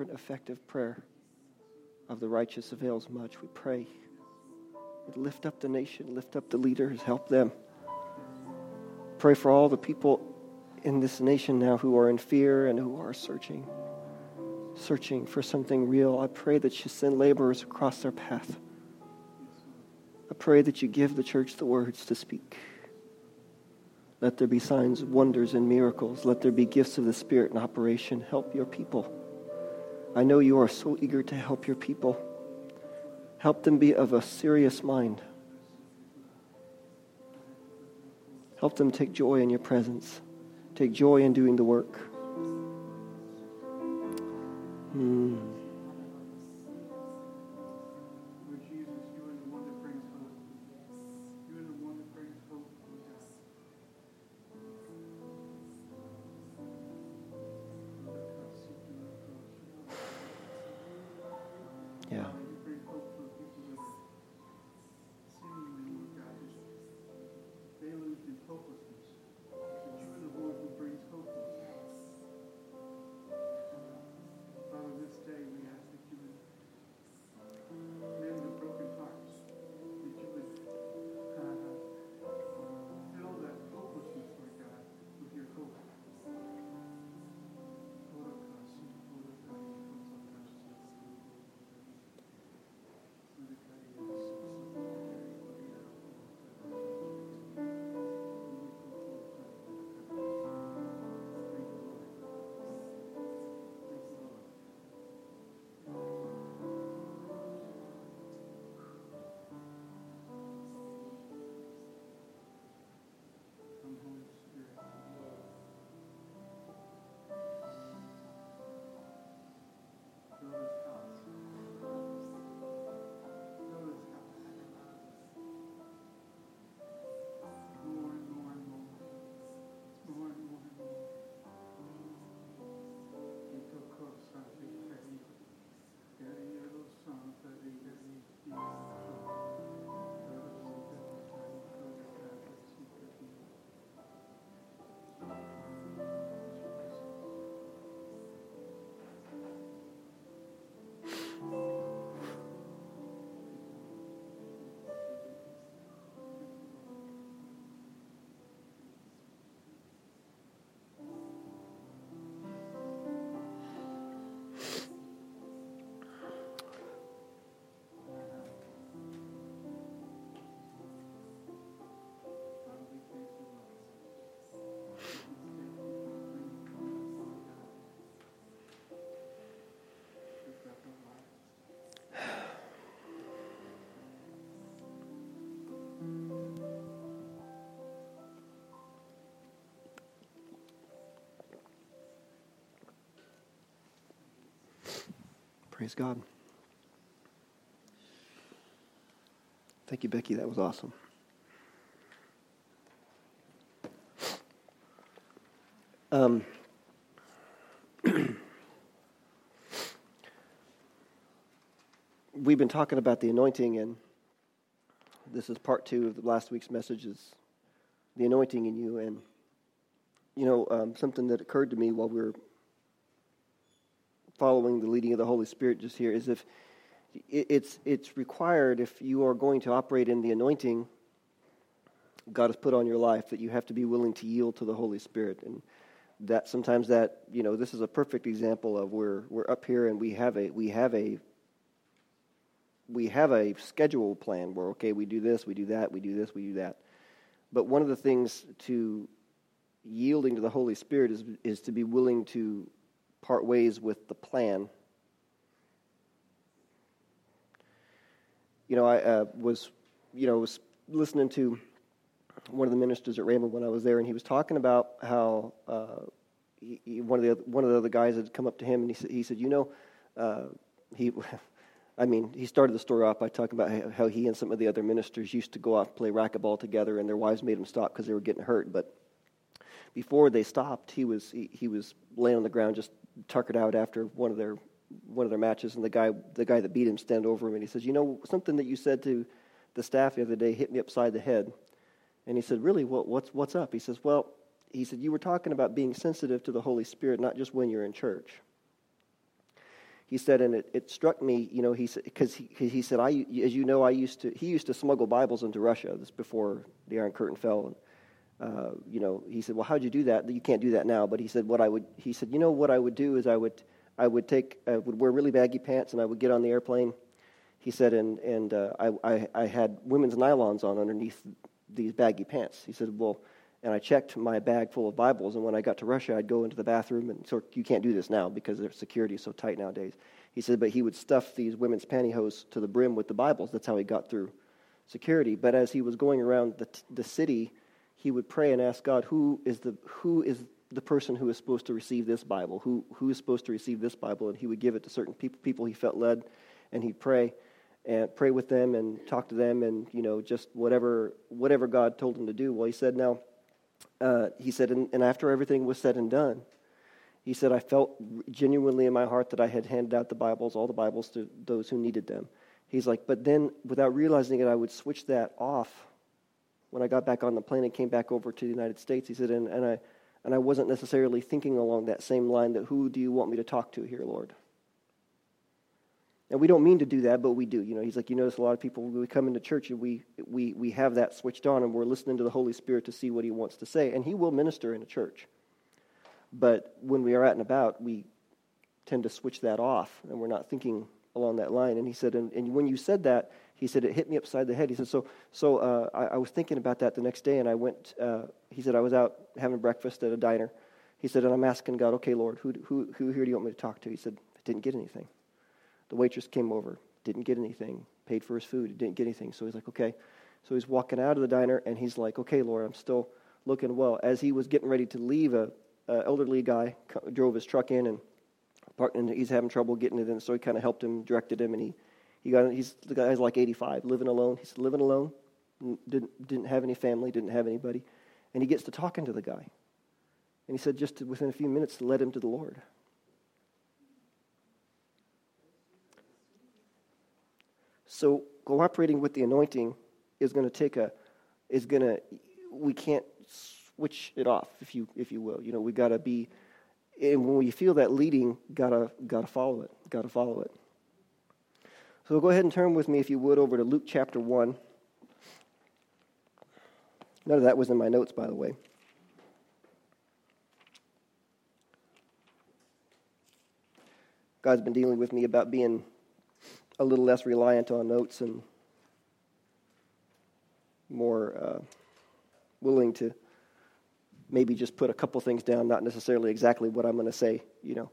effective prayer of the righteous avails much. We pray. We lift up the nation, lift up the leaders, help them. Pray for all the people in this nation now who are in fear and who are searching, searching for something real. I pray that you send laborers across their path. I pray that you give the church the words to speak. Let there be signs, wonders, and miracles. Let there be gifts of the Spirit in operation. Help your people. I know you are so eager to help your people. Help them be of a serious mind. Help them take joy in your presence, take joy in doing the work. Hmm. Praise God. Thank you, Becky. That was awesome. Um, we've been talking about the anointing, and this is part two of last week's message is the anointing in you. And, you know, um, something that occurred to me while we were following the leading of the Holy Spirit just here is if it's, it's required if you are going to operate in the anointing God has put on your life that you have to be willing to yield to the Holy Spirit. And that sometimes that, you know, this is a perfect example of where we're up here and we have a, we have a, we have a schedule plan where, okay, we do this, we do that, we do this, we do that. But one of the things to yielding to the Holy Spirit is, is to be willing to part ways with the plan. You know, I uh, was, you know, was listening to one of the ministers at Rhema when I was there, and he was talking about how uh, he, he, one of the other, one of the other guys had come up to him, and he said, he said, you know, uh, he. I mean, he started the story off by talking about how he and some of the other ministers used to go off and play racquetball together, and their wives made them stop because they were getting hurt. But before they stopped, he was he, he was laying on the ground just tuckered out after one of their one of their matches, and the guy the guy that beat him stand over him and he says, "You know something that you said to the staff the other day hit me upside the head." And he said, "Really? What, what's what's up?" He says, "Well." He said, You were talking about being sensitive to the Holy Spirit, not just when you're in church. he said, and it, it struck me, you know, he said, because he, he said, I, as you know, I used to, he used to smuggle Bibles into Russia. This before the Iron Curtain fell. Uh, you know, he said, well, how'd you do that? You can't do that now. But he said, what I would, he said, you know, what I would do is I would, I would take, I would wear really baggy pants and I would get on the airplane. He said, and, and uh, I, I, I had women's nylons on underneath these baggy pants. He said, well, and I checked my bag full of Bibles. And when I got to Russia, I'd go into the bathroom, and so you can't do this now because their security is so tight nowadays. He said, but he would stuff these women's pantyhose to the brim with the Bibles. That's how he got through security. But as he was going around the, the city, he would pray and ask God, who is the who is the person who is supposed to receive this Bible? Who who is supposed to receive this Bible? And he would give it to certain people, people he felt led, and he'd pray and pray with them and talk to them and you know just whatever whatever God told him to do. Well, he said now uh, he said, and, and after everything was said and done, he said, I felt genuinely in my heart that I had handed out the Bibles, all the Bibles, to those who needed them. He's like, but then without realizing it, I would switch that off when I got back on the plane and came back over to the United States. He said, and, and, I, and I wasn't necessarily thinking along that same line that who do you want me to talk to here, Lord? And we don't mean to do that, but we do. You know, he's like, you notice a lot of people, we come into church and we, we, we have that switched on and we're listening to the Holy Spirit to see what he wants to say. And he will minister in a church. But when we are out and about, we tend to switch that off and we're not thinking along that line. And he said, and, and when you said that, he said, it hit me upside the head. He said, so, so uh, I, I, was thinking about that the next day and I went, uh, he said, I was out having breakfast at a diner. He said, and I'm asking God, okay, Lord, who, who, who here do you want me to talk to? He said, I didn't get anything. The waitress came over, didn't get anything, paid for his food, didn't get anything. So he's like, okay. So he's walking out of the diner and he's like, okay, Lord, I'm still looking well. As he was getting ready to leave, a, a elderly guy drove his truck in and parked, and he's having trouble getting it in. So he kind of helped him, directed him, and he, he got. He's the guy's like 85, living alone. He's living alone, didn't didn't have any family, didn't have anybody, and he gets to talking to the guy, and he said just to, within a few minutes led him to the Lord. So cooperating with the anointing is going to take a is going to we can't switch it off if you if you will. You know, we got to be and when we feel that leading, got to got to follow it. Got to follow it. So go ahead and turn with me if you would over to Luke chapter 1. None of that was in my notes by the way. God's been dealing with me about being a little less reliant on notes and more uh, willing to maybe just put a couple things down, not necessarily exactly what I'm going to say, you know.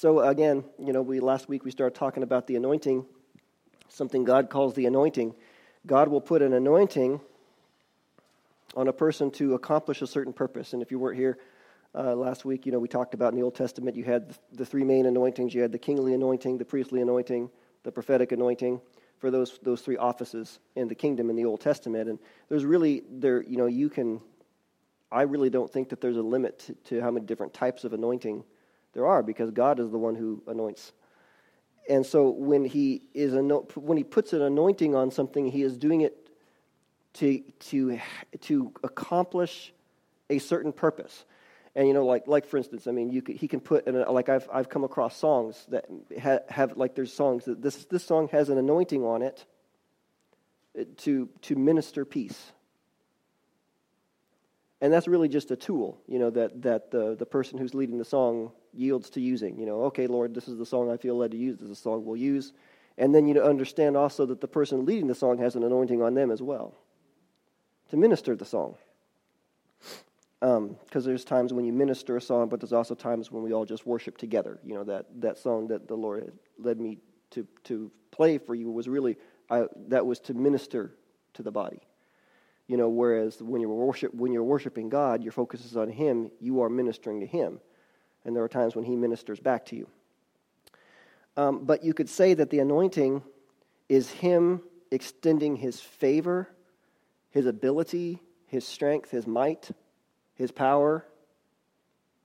So again, you know, we last week we started talking about the anointing, something God calls the anointing. God will put an anointing on a person to accomplish a certain purpose. And if you weren't here, uh, last week, you know, we talked about in the Old Testament, you had the three main anointings. You had the kingly anointing, the priestly anointing, the prophetic anointing for those, those three offices in the kingdom in the Old Testament. And there's really, there, you know, you can, I really don't think that there's a limit to, to how many different types of anointing there are because God is the one who anoints. And so when he is when he puts an anointing on something, he is doing it to to to accomplish a certain purpose. And you know, like like for instance, I mean, you could, he can put in a, like I've I've come across songs that ha, have like there's songs that this this song has an anointing on it to to minister peace. And that's really just a tool, you know, that that the the person who's leading the song yields to using. You know, okay, Lord, this is the song I feel led to use. This is the song we'll use. And then you understand also that the person leading the song has an anointing on them as well to minister the song because um, there's times when you minister a song, but there's also times when we all just worship together. You know that that song that the Lord led me to to play for you was really I, that was to minister to the body. You know, whereas when you're worship when you're worshiping God, your focus is on Him. You are ministering to Him, and there are times when He ministers back to you. Um, but you could say that the anointing is Him extending His favor, His ability, His strength, His might his power,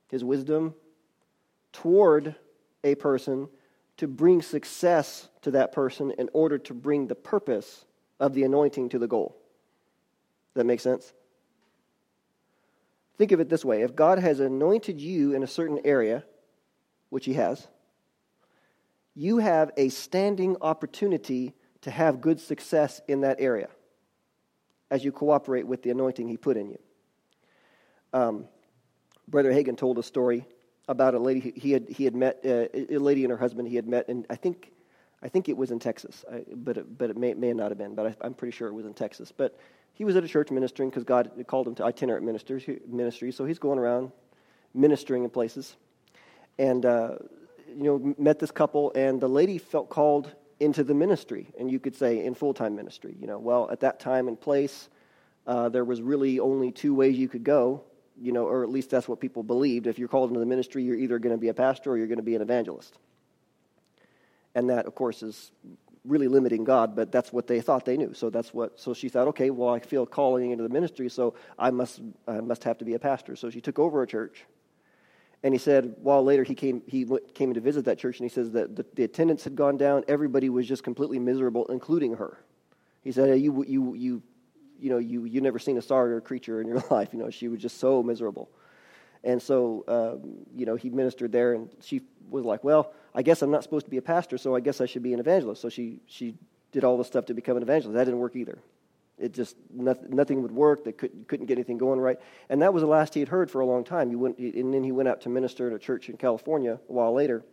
his wisdom toward a person to bring success to that person in order to bring the purpose of the anointing to the goal. That makes sense? Think of it this way if God has anointed you in a certain area, which he has, you have a standing opportunity to have good success in that area as you cooperate with the anointing he put in you. Um, Brother Hagin told a story about a lady he had, he had met, uh, a lady and her husband he had met, and I think, I think it was in Texas, I, but it, but it may, may not have been, but I, am pretty sure it was in Texas. But he was at a church ministering because God called him to itinerant ministers, ministry, so he's going around ministering in places. And, uh, you know, met this couple, and the lady felt called into the ministry, and you could say in full time ministry. You know, well, at that time and place, uh, there was really only two ways you could go you know, or at least that's what people believed. If you're called into the ministry, you're either going to be a pastor or you're going to be an evangelist. And that, of course, is really limiting God, but that's what they thought they knew. So that's what. So she thought, okay, well, I feel calling into the ministry, so I must, I must have to be a pastor. So she took over a church. And he said, while later he came, he came to visit that church, and he says that the, the attendance had gone down. Everybody was just completely miserable, including her. He said, hey, you, you, you you know, you, you never seen a sorrier creature in your life. You know, she was just so miserable. And so, um, you know, he ministered there, and she was like, well, I guess I'm not supposed to be a pastor, so I guess I should be an evangelist. So she, she did all the stuff to become an evangelist. That didn't work either. It just, nothing, nothing would work. They could, couldn't get anything going right. And that was the last he had heard for a long time. He went, and then he went out to minister at a church in California a while later.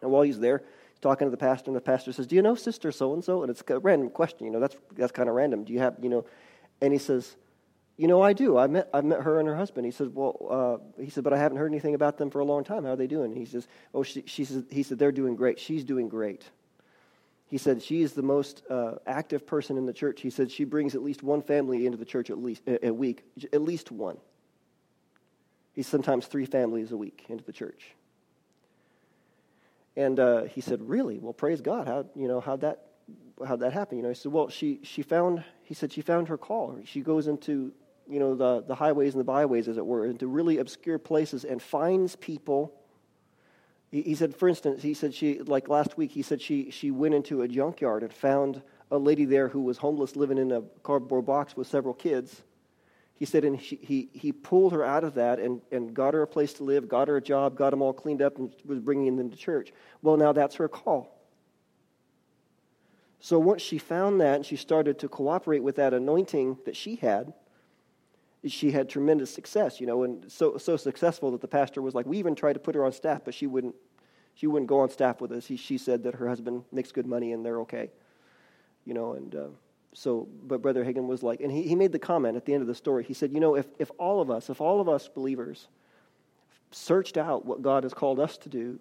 And while he's there, talking to the pastor, and the pastor says, "Do you know Sister So and So?" And it's a random question. You know, that's that's kind of random. Do you have, you know? And he says, You know, I do. I met, I met her and her husband. He said, Well, uh, he said, but I haven't heard anything about them for a long time. How are they doing? He says, Oh, she, she says, he said, They're doing great. She's doing great. He said, She is the most uh, active person in the church. He said, She brings at least one family into the church at least a, a week, at least one. He's sometimes three families a week into the church. And uh, he said, Really? Well, praise God. How, you know, how'd that how'd that happen? You know, he said, well, she, she found, he said, she found her call. She goes into, you know, the, the highways and the byways, as it were, into really obscure places and finds people. He, he said, for instance, he said she, like last week, he said she, she went into a junkyard and found a lady there who was homeless living in a cardboard box with several kids. He said, and she, he, he pulled her out of that and, and got her a place to live, got her a job, got them all cleaned up, and was bringing them to church. Well, now that's her call. So once she found that and she started to cooperate with that anointing that she had, she had tremendous success, you know, and so so successful that the pastor was like, we even tried to put her on staff, but she wouldn't she wouldn't go on staff with us. He, she said that her husband makes good money and they're okay, you know, and uh, so but Brother Hagin was like, and he, he made the comment at the end of the story. He said, you know, if if all of us, if all of us believers searched out what God has called us to do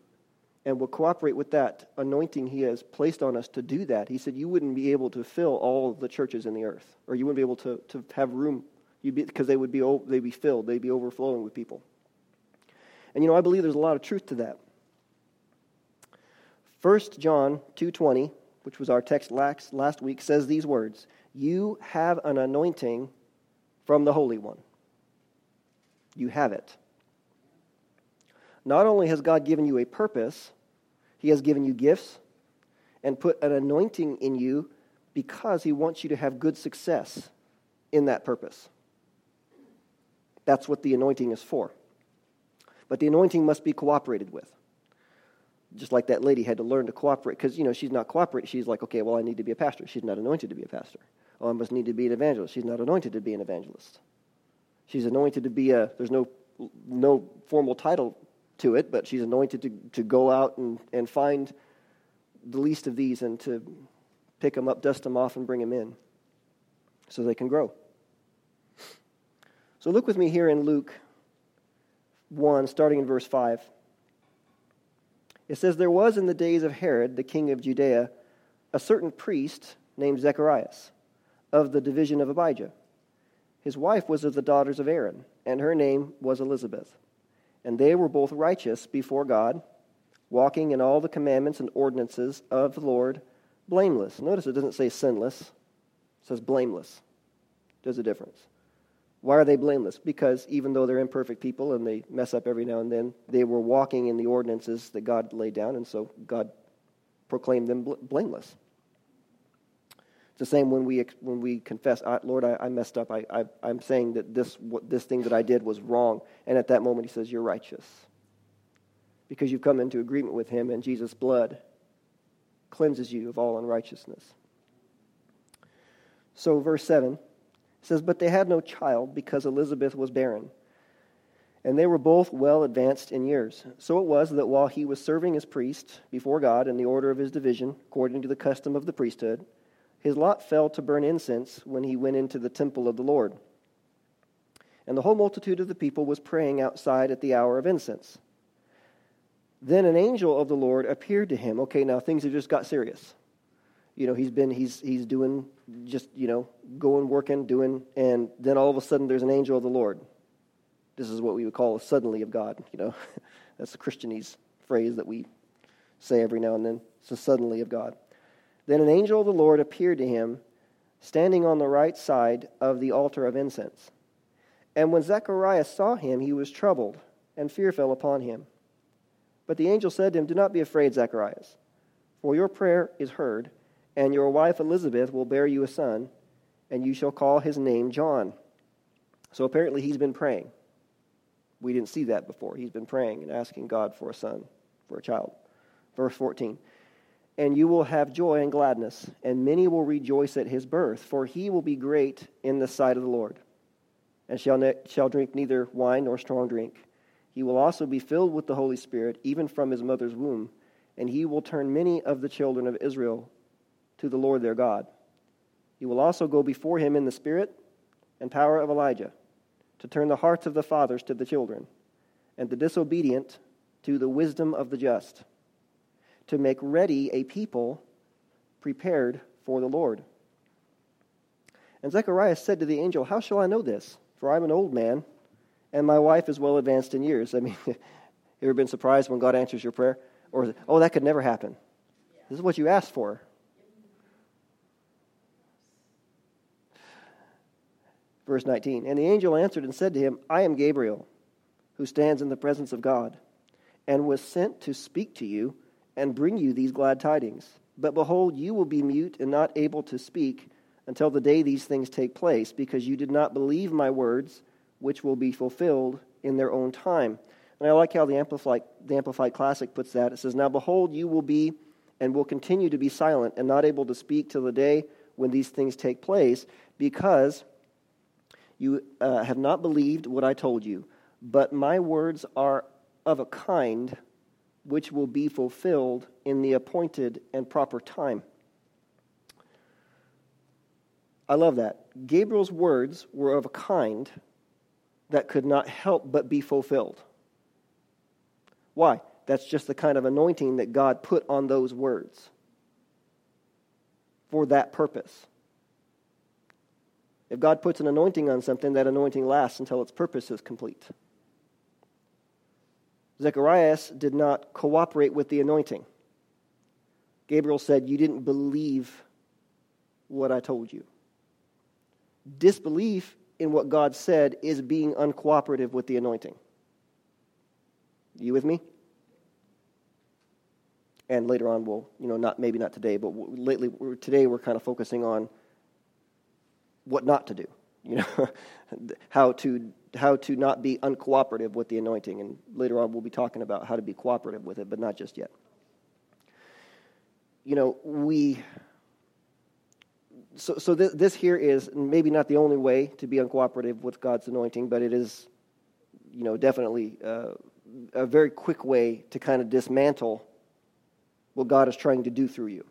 and will cooperate with that anointing he has placed on us to do that, he said you wouldn't be able to fill all the churches in the earth, or you wouldn't be able to, to have room because they would be, they'd be filled, they'd be overflowing with people. And you know, I believe there's a lot of truth to that. 1 John 2.20, which was our text last, last week, says these words, You have an anointing from the Holy One. You have it. Not only has God given you a purpose, He has given you gifts and put an anointing in you because He wants you to have good success in that purpose. That's what the anointing is for. But the anointing must be cooperated with. Just like that lady had to learn to cooperate, because you know she's not cooperating. She's like, okay, well, I need to be a pastor. She's not anointed to be a pastor. Oh, I must need to be an evangelist. She's not anointed to be an evangelist. She's anointed to be a. There's no no formal title to it, but she's anointed to, to go out and, and find the least of these and to pick them up, dust them off, and bring them in so they can grow. So look with me here in Luke 1, starting in verse 5. It says, There was in the days of Herod, the king of Judea, a certain priest named Zacharias of the division of Abijah. His wife was of the daughters of Aaron, and her name was Elizabeth. And they were both righteous before God, walking in all the commandments and ordinances of the Lord, blameless. Notice it doesn't say sinless, it says blameless. There's a difference. Why are they blameless? Because even though they're imperfect people and they mess up every now and then, they were walking in the ordinances that God laid down, and so God proclaimed them blameless It's the same when we, when we confess, Lord, I, I messed up. I, I, I'm saying that this, what, this thing that I did was wrong. And at that moment, he says, You're righteous. because you've come into agreement with him, and Jesus' blood cleanses you of all unrighteousness. So, verse 7 says, But they had no child because Elizabeth was barren. And they were both well advanced in years. So it was that while he was serving as priest before God in the order of his division, according to the custom of the priesthood, his lot fell to burn incense when he went into the temple of the Lord. And the whole multitude of the people was praying outside at the hour of incense. Then an angel of the Lord appeared to him. Okay, now things have just got serious. You know, he's been he's he's doing just, you know, going working, doing and then all of a sudden there's an angel of the Lord. This is what we would call a suddenly of God, you know. That's a Christianese phrase that we say every now and then. So suddenly of God. Then an angel of the Lord appeared to him, standing on the right side of the altar of incense. And when Zechariah saw him, he was troubled, and fear fell upon him. But the angel said to him, Do not be afraid, Zacharias, for your prayer is heard, and your wife Elizabeth will bear you a son, and you shall call his name John. So apparently he's been praying. We didn't see that before. He's been praying and asking God for a son, for a child. Verse 14 And you will have joy and gladness, and many will rejoice at his birth, for he will be great in the sight of the Lord, and shall, ne- shall drink neither wine nor strong drink. He will also be filled with the Holy Spirit, even from his mother's womb, and he will turn many of the children of Israel to the Lord their God. You will also go before him in the spirit and power of Elijah, to turn the hearts of the fathers to the children, and the disobedient to the wisdom of the just, to make ready a people prepared for the Lord. And Zechariah said to the angel, How shall I know this? For I'm an old man and my wife is well advanced in years. I mean, you ever been surprised when God answers your prayer? Or, oh, that could never happen. This is what you asked for. Verse 19 And the angel answered and said to him, I am Gabriel, who stands in the presence of God, and was sent to speak to you and bring you these glad tidings. But behold, you will be mute and not able to speak until the day these things take place, because you did not believe my words which will be fulfilled in their own time. And I like how the Amplified, the Amplified Classic puts that. It says, Now behold, you will be and will continue to be silent and not able to speak till the day when these things take place, because you uh, have not believed what I told you. But my words are of a kind which will be fulfilled in the appointed and proper time. I love that. Gabriel's words were of a kind that could not help but be fulfilled. Why? That's just the kind of anointing that God put on those words for that purpose. If God puts an anointing on something, that anointing lasts until its purpose is complete. Zacharias did not cooperate with the anointing. Gabriel said, You didn't believe what I told you. Disbelief in what God said is being uncooperative with the anointing. You with me? And later on, we'll, you know, not maybe not today, but lately, today we're kind of focusing on what not to do. You know, how to how to not be uncooperative with the anointing, and later on we'll be talking about how to be cooperative with it, but not just yet. You know, we so, so th- this here is maybe not the only way to be uncooperative with God's anointing, but it is, you know, definitely uh, a very quick way to kind of dismantle what God is trying to do through you.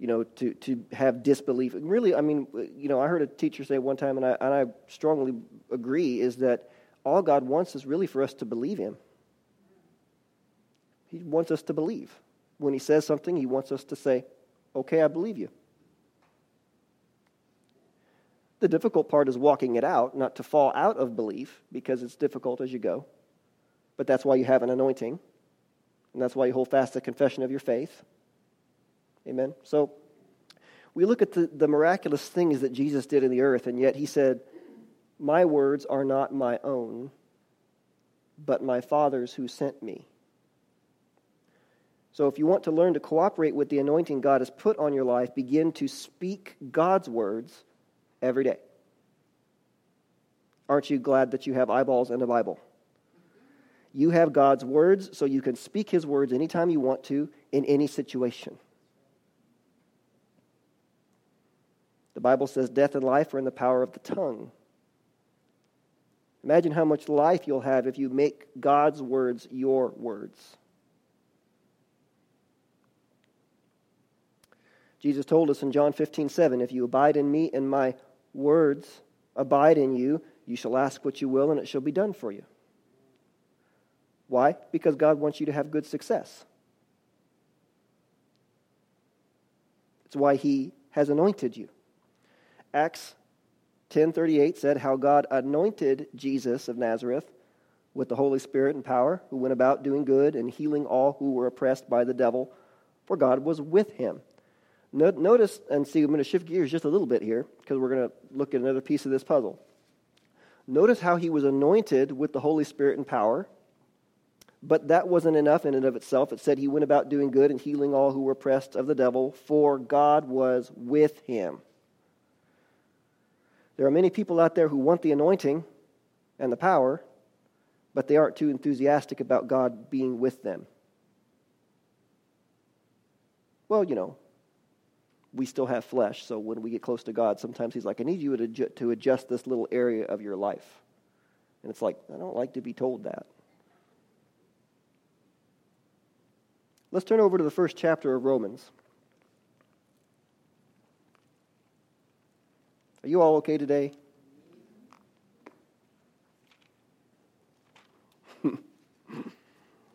You know, to, to have disbelief. Really, I mean, you know, I heard a teacher say one time, and I, and I strongly agree, is that all God wants is really for us to believe Him. He wants us to believe. When He says something, He wants us to say, Okay, I believe you. The difficult part is walking it out, not to fall out of belief, because it's difficult as you go. But that's why you have an anointing, and that's why you hold fast the confession of your faith. Amen. So we look at the, the miraculous things that Jesus did in the earth, and yet he said, My words are not my own, but my Father's who sent me. So, if you want to learn to cooperate with the anointing God has put on your life, begin to speak God's words every day. Aren't you glad that you have eyeballs and a Bible? You have God's words, so you can speak his words anytime you want to, in any situation. The Bible says death and life are in the power of the tongue. Imagine how much life you'll have if you make God's words your words. Jesus told us in John 15, 7, If you abide in me and my words abide in you, you shall ask what you will and it shall be done for you. Why? Because God wants you to have good success. It's why he has anointed you. Acts 10:38 said how God anointed Jesus of Nazareth with the Holy Spirit and power, who went about doing good and healing all who were oppressed by the devil, for God was with him. Notice and see, I'm going to shift gears just a little bit here because we're going to look at another piece of this puzzle. Notice how he was anointed with the Holy Spirit and power, but that wasn't enough in and of itself. It said he went about doing good and healing all who were oppressed of the devil, for God was with him. There are many people out there who want the anointing and the power, but they aren't too enthusiastic about God being with them. Well, you know, we still have flesh, so when we get close to God, sometimes He's like, I need you to adjust this little area of your life. And it's like, I don't like to be told that. Let's turn over to the first chapter of Romans. Are you all okay today?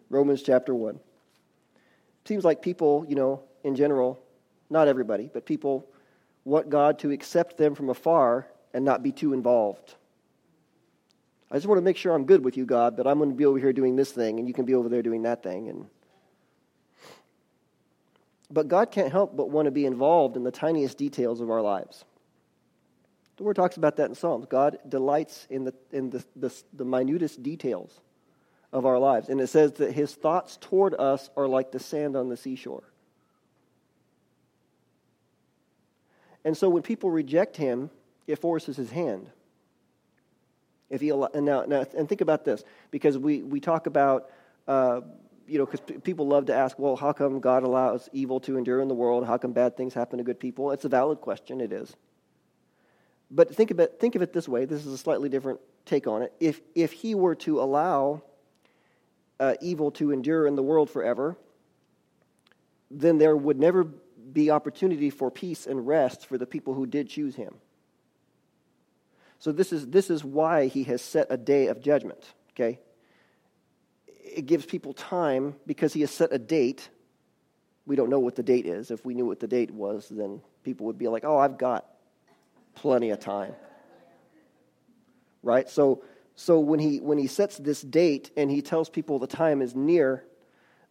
Romans chapter 1. Seems like people, you know, in general, not everybody, but people want God to accept them from afar and not be too involved. I just want to make sure I'm good with you, God, but I'm going to be over here doing this thing, and you can be over there doing that thing. And but God can't help but want to be involved in the tiniest details of our lives. The word talks about that in Psalms. God delights in the in the, the, the minutest details of our lives, and it says that His thoughts toward us are like the sand on the seashore. And so when people reject him, it forces his hand. If he and now, now and think about this because we we talk about uh, you know because p- people love to ask well how come God allows evil to endure in the world how come bad things happen to good people it's a valid question it is but think of it think of it this way this is a slightly different take on it if if he were to allow uh, evil to endure in the world forever then there would never be opportunity for peace and rest for the people who did choose him. So this is this is why he has set a day of judgment, okay? It gives people time because he has set a date. We don't know what the date is. If we knew what the date was, then people would be like, "Oh, I've got plenty of time." Right? So so when he when he sets this date and he tells people the time is near,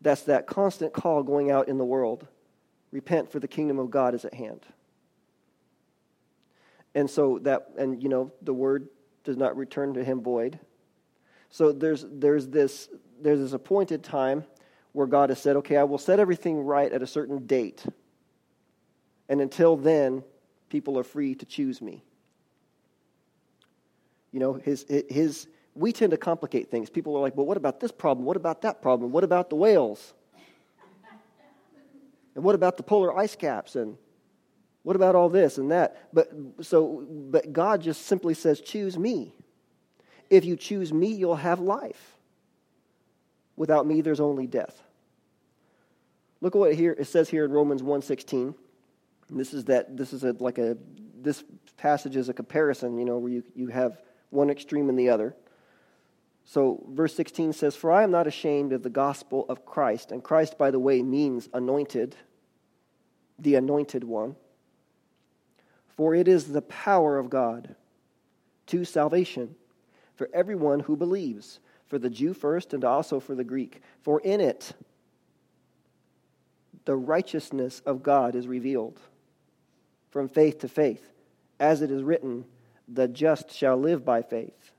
that's that constant call going out in the world repent for the kingdom of God is at hand. And so that, and you know, the word does not return to him void. So there's, there's, this, there's this appointed time where God has said, okay, I will set everything right at a certain date. And until then, people are free to choose me. You know, his, his, we tend to complicate things. People are like, well, what about this problem? What about that problem? What about the whales? And what about the polar ice caps? And what about all this and that? But so but God just simply says, choose me. If you choose me, you'll have life. Without me, there's only death. Look at what here it says here in Romans 1.16. This is that this is a, like a this passage is a comparison, you know, where you, you have one extreme and the other. So, verse 16 says, For I am not ashamed of the gospel of Christ. And Christ, by the way, means anointed, the anointed one. For it is the power of God to salvation for everyone who believes, for the Jew first and also for the Greek. For in it, the righteousness of God is revealed from faith to faith. As it is written, the just shall live by faith.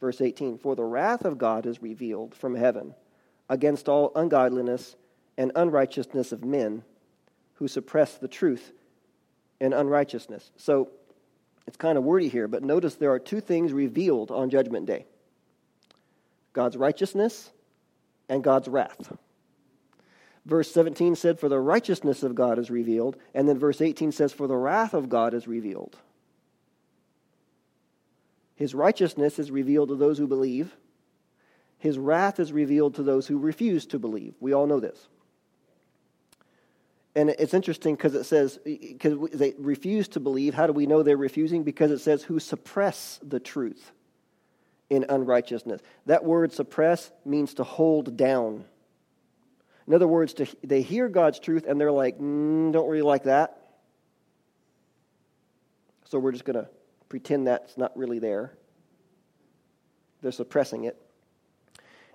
Verse 18 For the wrath of God is revealed from heaven against all ungodliness and unrighteousness of men who suppress the truth in unrighteousness. So it's kind of wordy here, but notice there are two things revealed on Judgment Day God's righteousness and God's wrath. Verse 17 said, For the righteousness of God is revealed. And then verse 18 says, For the wrath of God is revealed. His righteousness is revealed to those who believe. His wrath is revealed to those who refuse to believe. We all know this. And it's interesting because it says, because they refuse to believe. How do we know they're refusing? Because it says, who suppress the truth in unrighteousness. That word suppress means to hold down. In other words, to, they hear God's truth and they're like, mm, don't really like that. So we're just going to pretend that's not really there. They're suppressing it.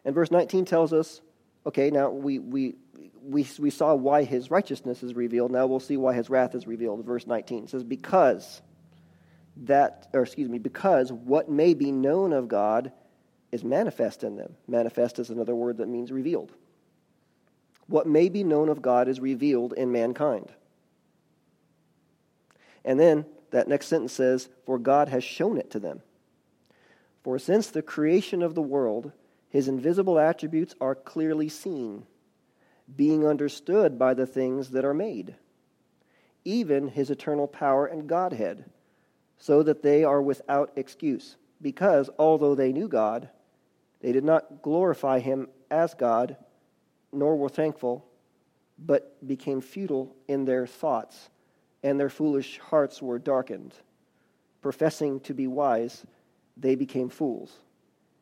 And verse 19 tells us okay, now we, we, we, we saw why his righteousness is revealed. Now we'll see why his wrath is revealed. Verse 19 says, Because that, or excuse me, because what may be known of God is manifest in them. Manifest is another word that means revealed. What may be known of God is revealed in mankind. And then that next sentence says, For God has shown it to them. For since the creation of the world, his invisible attributes are clearly seen, being understood by the things that are made, even his eternal power and Godhead so that they are without excuse. Because, although they knew God, they did not glorify him as God, nor were thankful, but became futile in their thoughts, and their foolish hearts were darkened. Professing to be wise, they became fools,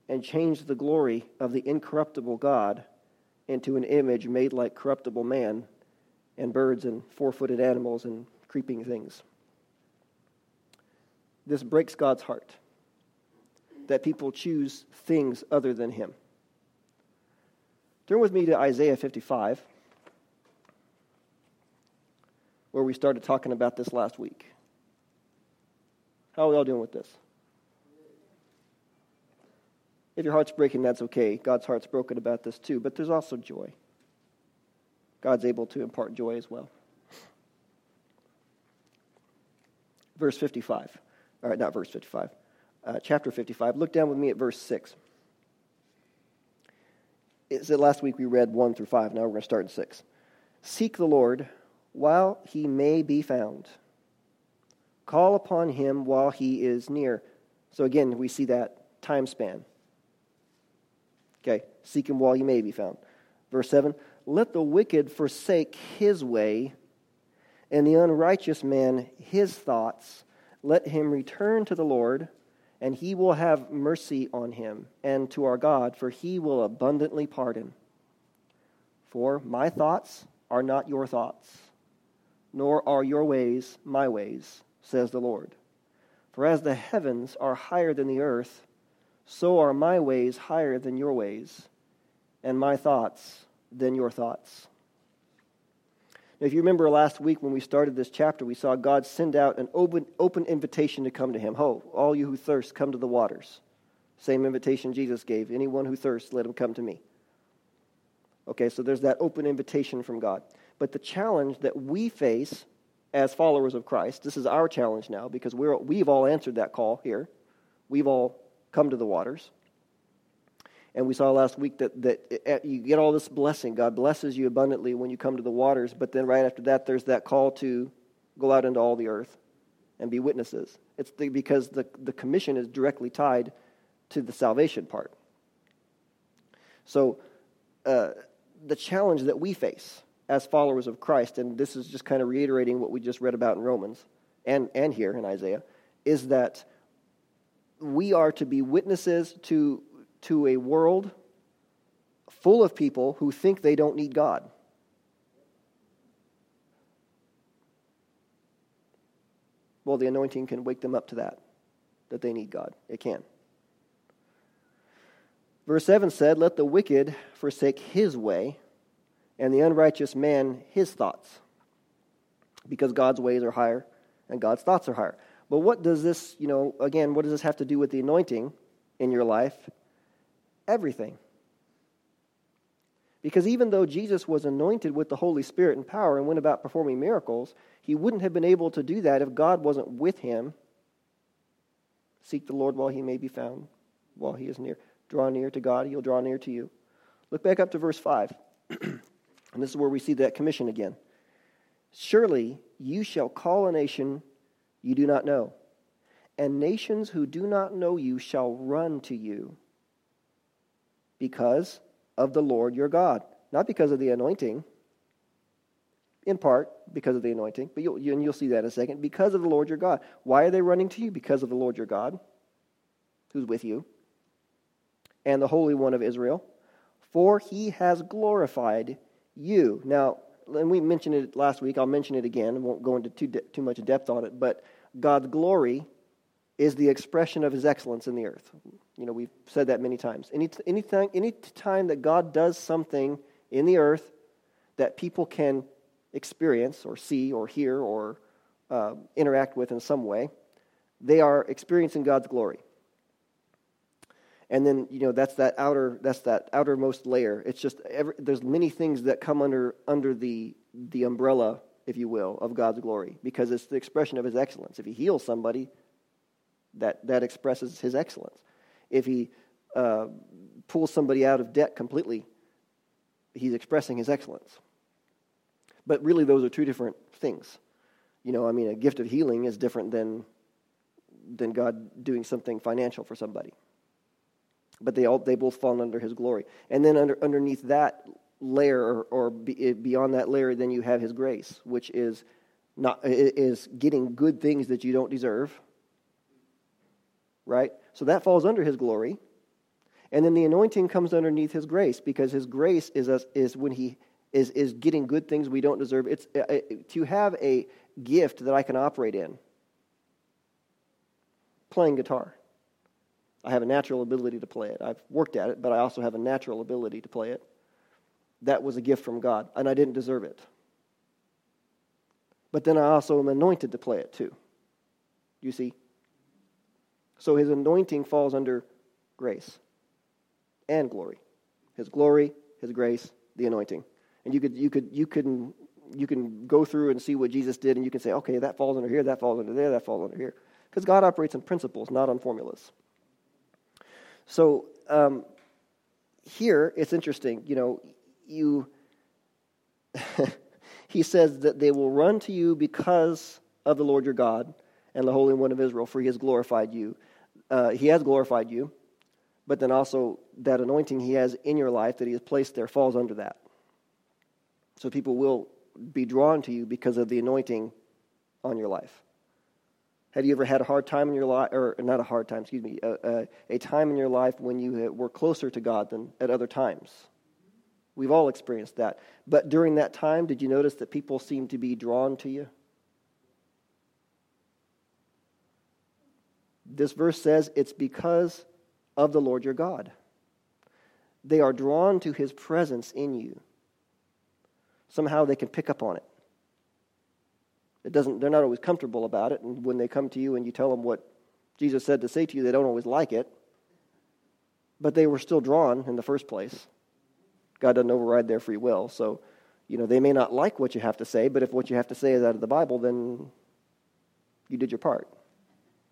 and changed the glory of the incorruptible God into an image made like corruptible man, and birds, and four footed animals, and creeping things. This breaks God's heart that people choose things other than Him. Turn with me to Isaiah 55, where we started talking about this last week. How are we all doing with this? If your heart's breaking, that's okay. God's heart's broken about this too, but there's also joy. God's able to impart joy as well. Verse 55 all right, not verse 55, uh, chapter 55. Look down with me at verse 6. It said last week we read 1 through 5. Now we're going to start in 6. Seek the Lord while he may be found. Call upon him while he is near. So again, we see that time span. Okay, seek him while he may be found. Verse 7 Let the wicked forsake his way, and the unrighteous man his thoughts let him return to the Lord, and he will have mercy on him, and to our God, for he will abundantly pardon. For my thoughts are not your thoughts, nor are your ways my ways, says the Lord. For as the heavens are higher than the earth, so are my ways higher than your ways, and my thoughts than your thoughts. If you remember last week when we started this chapter, we saw God send out an open, open invitation to come to Him. Ho, all you who thirst, come to the waters. Same invitation Jesus gave. Anyone who thirsts, let him come to me. Okay, so there's that open invitation from God. But the challenge that we face as followers of Christ, this is our challenge now because we're, we've all answered that call here. We've all come to the waters. And we saw last week that, that you get all this blessing. God blesses you abundantly when you come to the waters, but then right after that, there's that call to go out into all the earth and be witnesses. It's the, because the, the commission is directly tied to the salvation part. So, uh, the challenge that we face as followers of Christ, and this is just kind of reiterating what we just read about in Romans and, and here in Isaiah, is that we are to be witnesses to to a world full of people who think they don't need God. Well, the anointing can wake them up to that, that they need God. It can. Verse 7 said, Let the wicked forsake his way, and the unrighteous man his thoughts, because God's ways are higher and God's thoughts are higher. But what does this, you know, again, what does this have to do with the anointing in your life everything. Because even though Jesus was anointed with the Holy Spirit and power and went about performing miracles, he wouldn't have been able to do that if God wasn't with him. Seek the Lord while he may be found, while he is near. Draw near to God, he'll draw near to you. Look back up to verse 5. and this is where we see that commission again. Surely you shall call a nation you do not know, and nations who do not know you shall run to you because of the Lord your God. Not because of the anointing, in part because of the anointing, but you'll, and you'll see that in a second. Because of the Lord your God. Why are they running to you? Because of the Lord your God, who's with you, and the Holy One of Israel. For he has glorified you. Now, and we mentioned it last week. I'll mention it again. Won't go into too, de- too much depth on it. But God's glory is the expression of his excellence in the earth. You know, we've said that many times. Any, anything, any time that God does something in the earth that people can experience or see or hear or uh, interact with in some way, they are experiencing God's glory. And then you know that's that outer that's that outermost layer. It's just every, there's many things that come under under the the umbrella, if you will, of God's glory because it's the expression of His excellence. If He heals somebody, that that expresses His excellence. If He uh, pulls somebody out of debt completely, He's expressing His excellence. But really, those are two different things. You know, I mean, a gift of healing is different than, than God doing something financial for somebody. But they, all, they both fall under His glory. And then under, underneath that layer, or, or be, beyond that layer, then you have His grace, which is, not, is getting good things that you don't deserve. Right? So that falls under His glory. And then the anointing comes underneath His grace because His grace is, a, is when He is, is getting good things we don't deserve. It's uh, uh, to have a gift that I can operate in. Playing guitar. I have a natural ability to play it. I've worked at it, but I also have a natural ability to play it. That was a gift from God, and I didn't deserve it. But then I also am anointed to play it too. You see? So his anointing falls under grace and glory. His glory, his grace, the anointing. And you could you could you can you can go through and see what Jesus did, and you can say, okay, that falls under here, that falls under there, that falls under here, because God operates in principles, not on formulas. So um, here it's interesting. You know, you he says that they will run to you because of the Lord your God and the Holy One of Israel, for He has glorified you. Uh, he has glorified you, but then also that anointing He has in your life that He has placed there falls under that. So people will be drawn to you because of the anointing on your life. Have you ever had a hard time in your life, or not a hard time, excuse me, a, a, a time in your life when you were closer to God than at other times? We've all experienced that. But during that time, did you notice that people seemed to be drawn to you? This verse says it's because of the Lord your God. They are drawn to his presence in you somehow they can pick up on it. It doesn't, they're not always comfortable about it, and when they come to you and you tell them what Jesus said to say to you, they don't always like it. But they were still drawn in the first place. God doesn't override their free will. So, you know, they may not like what you have to say, but if what you have to say is out of the Bible, then you did your part.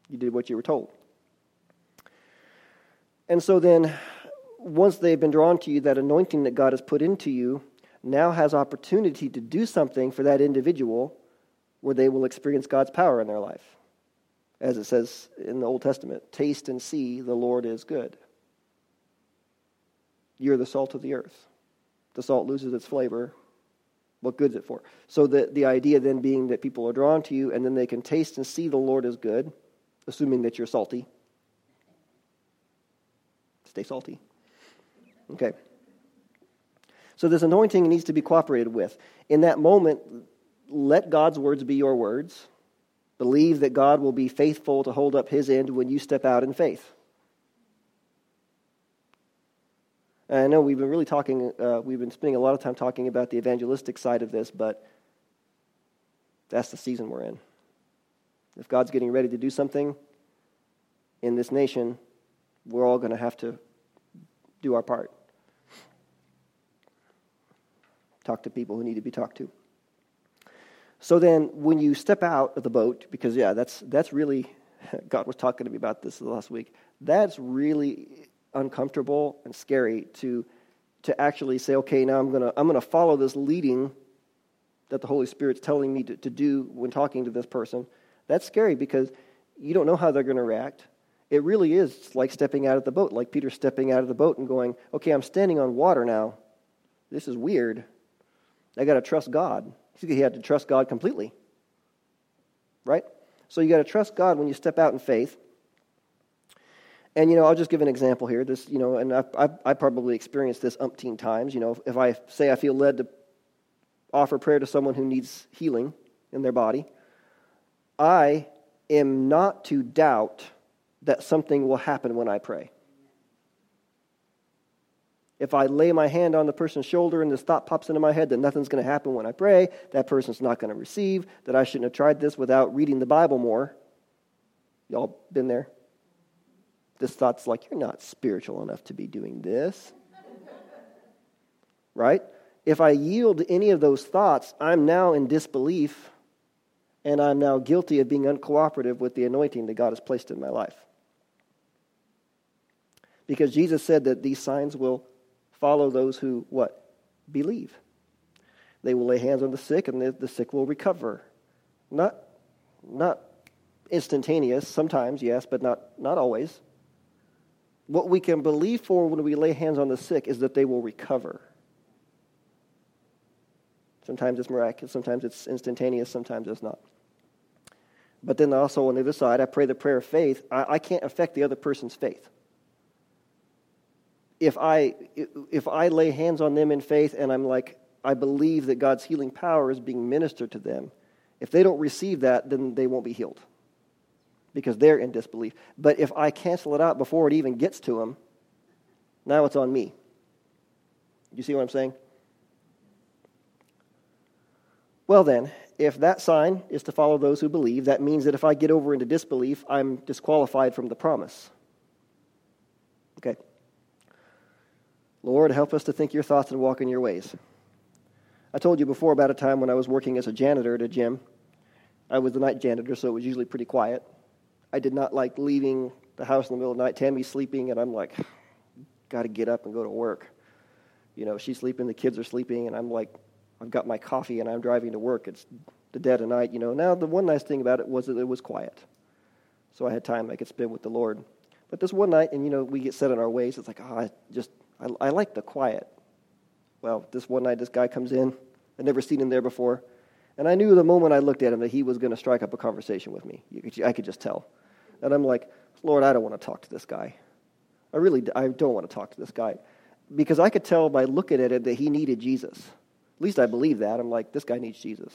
You did what you were told. And so then, once they've been drawn to you, that anointing that God has put into you now has opportunity to do something for that individual where they will experience God's power in their life. As it says in the Old Testament, taste and see the Lord is good. You're the salt of the earth. The salt loses its flavor. What good is it for? So the, the idea then being that people are drawn to you and then they can taste and see the Lord is good, assuming that you're salty. Stay salty. Okay. So this anointing needs to be cooperated with. In that moment, let God's words be your words. Believe that God will be faithful to hold up his end when you step out in faith. And I know we've been really talking, uh, we've been spending a lot of time talking about the evangelistic side of this, but that's the season we're in. If God's getting ready to do something in this nation, we're all going to have to do our part. talk to people who need to be talked to. So then, when you step out of the boat, because yeah, that's that's really God was talking to me about this the last week. That's really uncomfortable and scary to to actually say, okay, now I'm going to I'm to follow this leading that the Holy Spirit's telling me to, to do when talking to this person, that's scary because you don't know how they're going to react. It really is like stepping out of the boat, like Peter stepping out of the boat and going, okay, I'm standing on water now. This is weird. I got to trust God. He had to trust God completely. Right? So you got to trust God when you step out in faith. And, you know, I'll just give an example here. This, you know, and I, I, I probably experienced this umpteen times. You know, if I say I feel led to offer prayer to someone who needs healing in their body, I am not to doubt that something will happen when I pray. If I lay my hand on the person's shoulder and this thought pops into my head that nothing's going to happen when I pray, that person's not going to receive, that I shouldn't have tried this without reading the Bible more. Y'all been there? This thought's like, you're not spiritual enough to be doing this. right? If I yield to any of those thoughts, I'm now in disbelief and I'm now guilty of being uncooperative with the anointing that God has placed in my life. Because Jesus said that these signs will follow those who what? Believe. They will lay hands on the sick and the, the sick will recover. Not, not instantaneous, sometimes, yes, but not, not always. What we can believe for when we lay hands on the sick is that they will recover. Sometimes it's miraculous, sometimes it's instantaneous, sometimes it's not. But then also on the other side, I pray the prayer of faith. I, I can't affect the other person's faith. If I, if I lay hands on them in faith and I'm like, I believe that God's healing power is being ministered to them, if they don't receive that, then they won't be healed because they're in disbelief. But if I cancel it out before it even gets to them, now it's on me. You see what I'm saying? Well, then, if that sign is to follow those who believe, that means that if I get over into disbelief, I'm disqualified from the promise. Okay. Lord, help us to think your thoughts and walk in your ways. I told you before about a time when I was working as a janitor at a gym. I was the night janitor, so it was usually pretty quiet. I did not like leaving the house in the middle of the night. Tammy's sleeping, and I'm like, got to get up and go to work. You know, she's sleeping, the kids are sleeping, and I'm like, I've got my coffee and I'm driving to work. It's the dead of night, you know. Now, the one nice thing about it was that it was quiet. So I had time I could spend with the Lord. But this one night, and, you know, we get set in our ways. It's like, oh, I just, I, I like the quiet. Well, this one night, this guy comes in. I'd never seen him there before. And I knew the moment I looked at him that he was going to strike up a conversation with me. I could just tell. And I'm like, Lord, I don't want to talk to this guy. I really I don't want to talk to this guy. Because I could tell by looking at it that he needed Jesus. At least I believe that. I'm like, this guy needs Jesus.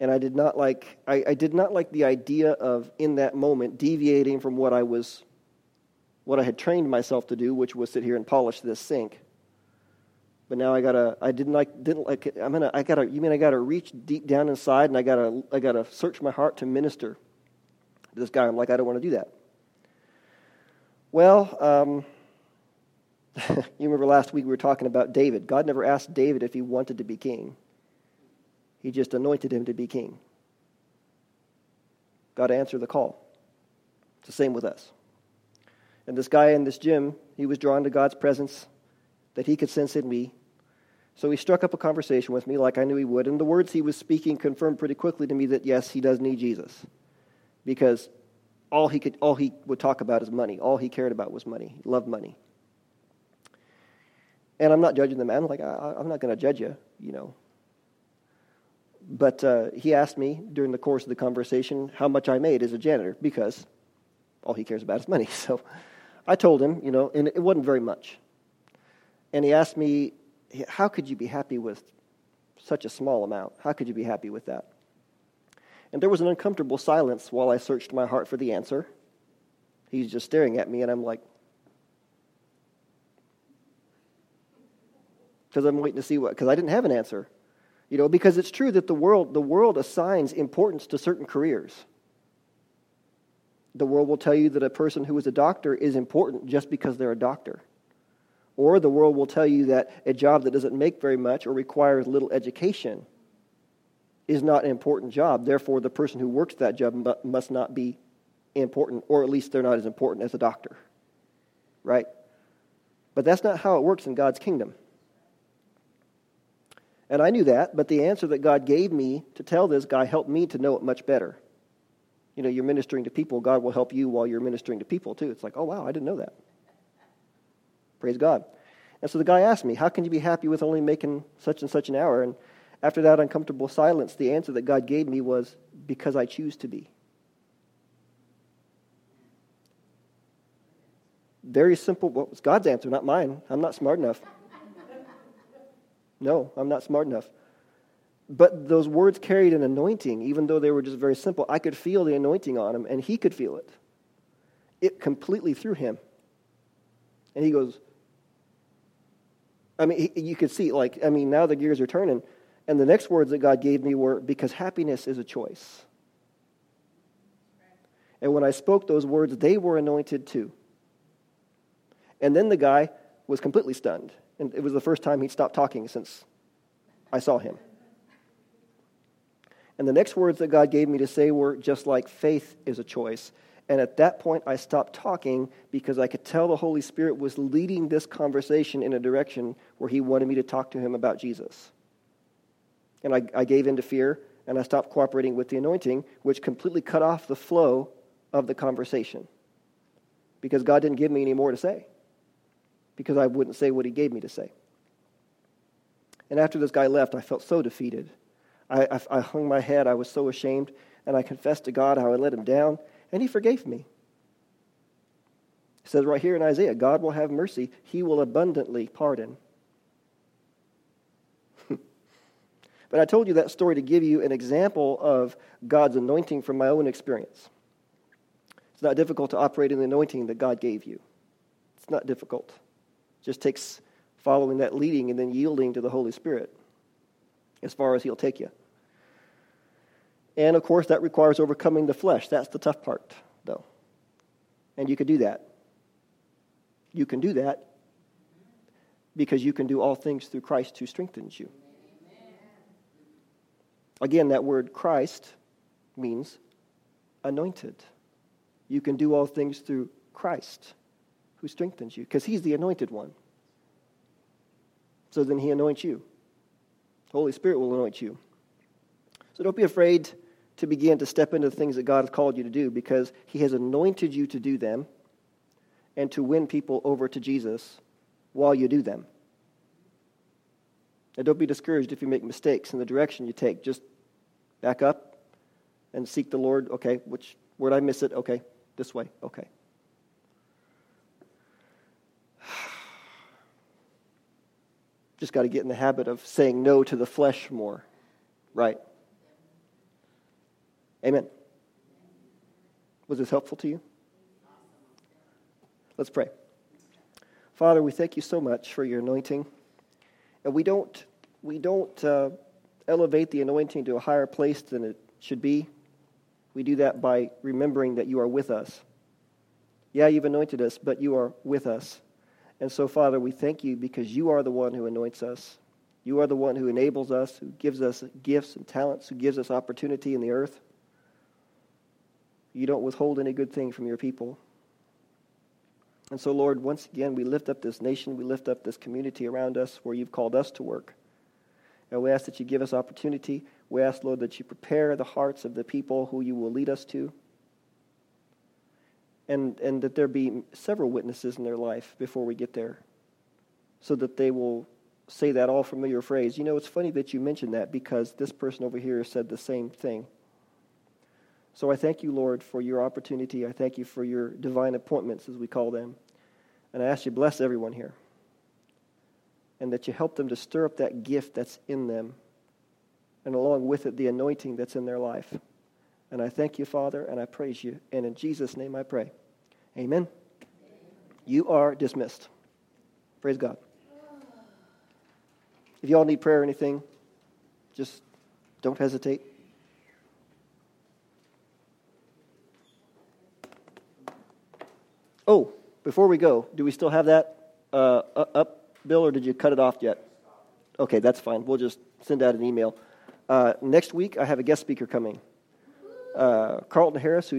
And I did not like I, I did not like the idea of in that moment deviating from what I was what I had trained myself to do, which was sit here and polish this sink. But now I gotta I didn't like didn't like. I'm gonna I gotta you mean I gotta reach deep down inside and I gotta I gotta search my heart to minister to this guy. I'm like, I don't want to do that. Well, um, you remember last week we were talking about David. God never asked David if he wanted to be king, he just anointed him to be king. God answered the call. It's the same with us. And this guy in this gym, he was drawn to God's presence that he could sense in me. So he struck up a conversation with me like I knew he would. And the words he was speaking confirmed pretty quickly to me that, yes, he does need Jesus. Because all he, could, all he would talk about is money. All he cared about was money. He loved money. And I'm not judging the man. Like, I, am not going to judge you, you know. But uh, he asked me during the course of the conversation how much I made as a janitor because all he cares about is money. So I told him, you know, and it wasn't very much. And he asked me, how could you be happy with such a small amount? How could you be happy with that? And there was an uncomfortable silence while I searched my heart for the answer. He's just staring at me, and I'm like, because I'm waiting to see what, because I didn't have an answer. You know, because it's true that the world, the world assigns importance to certain careers. The world will tell you that a person who is a doctor is important just because they're a doctor. Or the world will tell you that a job that doesn't make very much or requires little education is not an important job. Therefore, the person who works that job must not be important, or at least they're not as important as a doctor. Right? But that's not how it works in God's kingdom. And I knew that, but the answer that God gave me to tell this guy helped me to know it much better. You know, you're ministering to people, God will help you while you're ministering to people too. It's like, oh, wow, I didn't know that. Praise God. And so the guy asked me, How can you be happy with only making such and such an hour? And after that uncomfortable silence, the answer that God gave me was, Because I choose to be. Very simple. Well, was God's answer, not mine. I'm not smart enough. No, I'm not smart enough. But those words carried an anointing, even though they were just very simple. I could feel the anointing on him, and he could feel it. It completely threw him. And he goes, I mean, he, you could see, like, I mean, now the gears are turning. And the next words that God gave me were, because happiness is a choice. And when I spoke those words, they were anointed too. And then the guy was completely stunned. And it was the first time he'd stopped talking since I saw him. And the next words that God gave me to say were just like faith is a choice. And at that point, I stopped talking because I could tell the Holy Spirit was leading this conversation in a direction where He wanted me to talk to Him about Jesus. And I, I gave in to fear and I stopped cooperating with the anointing, which completely cut off the flow of the conversation because God didn't give me any more to say because I wouldn't say what He gave me to say. And after this guy left, I felt so defeated. I, I, I hung my head. I was so ashamed. And I confessed to God how I let him down and he forgave me. It says right here in Isaiah God will have mercy, he will abundantly pardon. but I told you that story to give you an example of God's anointing from my own experience. It's not difficult to operate in the anointing that God gave you. It's not difficult. Just takes following that leading and then yielding to the Holy Spirit as far as He'll take you. And of course, that requires overcoming the flesh. That's the tough part, though. And you can do that. You can do that because you can do all things through Christ who strengthens you. Again, that word Christ means anointed. You can do all things through Christ who strengthens you because he's the anointed one. So then he anoints you. The Holy Spirit will anoint you. So don't be afraid to begin to step into the things that God has called you to do because He has anointed you to do them and to win people over to Jesus while you do them. And don't be discouraged if you make mistakes in the direction you take. Just back up and seek the Lord. Okay, which where did I miss it? Okay, this way. Okay. Just got to get in the habit of saying no to the flesh more, right? Amen. Was this helpful to you? Let's pray. Father, we thank you so much for your anointing. And we don't, we don't uh, elevate the anointing to a higher place than it should be. We do that by remembering that you are with us. Yeah, you've anointed us, but you are with us. And so, Father, we thank you because you are the one who anoints us. You are the one who enables us, who gives us gifts and talents, who gives us opportunity in the earth. You don't withhold any good thing from your people. And so, Lord, once again, we lift up this nation, we lift up this community around us where you've called us to work. And we ask that you give us opportunity. We ask, Lord, that you prepare the hearts of the people who you will lead us to. And, and that there be several witnesses in their life before we get there so that they will say that all familiar phrase. You know, it's funny that you mentioned that because this person over here said the same thing. So I thank you, Lord, for your opportunity. I thank you for your divine appointments, as we call them. And I ask you, bless everyone here. And that you help them to stir up that gift that's in them. And along with it, the anointing that's in their life. And I thank you, Father, and I praise you. And in Jesus' name I pray. Amen. You are dismissed. Praise God. If you all need prayer or anything, just don't hesitate. Oh, before we go, do we still have that uh, up, Bill, or did you cut it off yet? Okay, that's fine. We'll just send out an email. Uh, next week, I have a guest speaker coming. Uh, Carlton Harris, who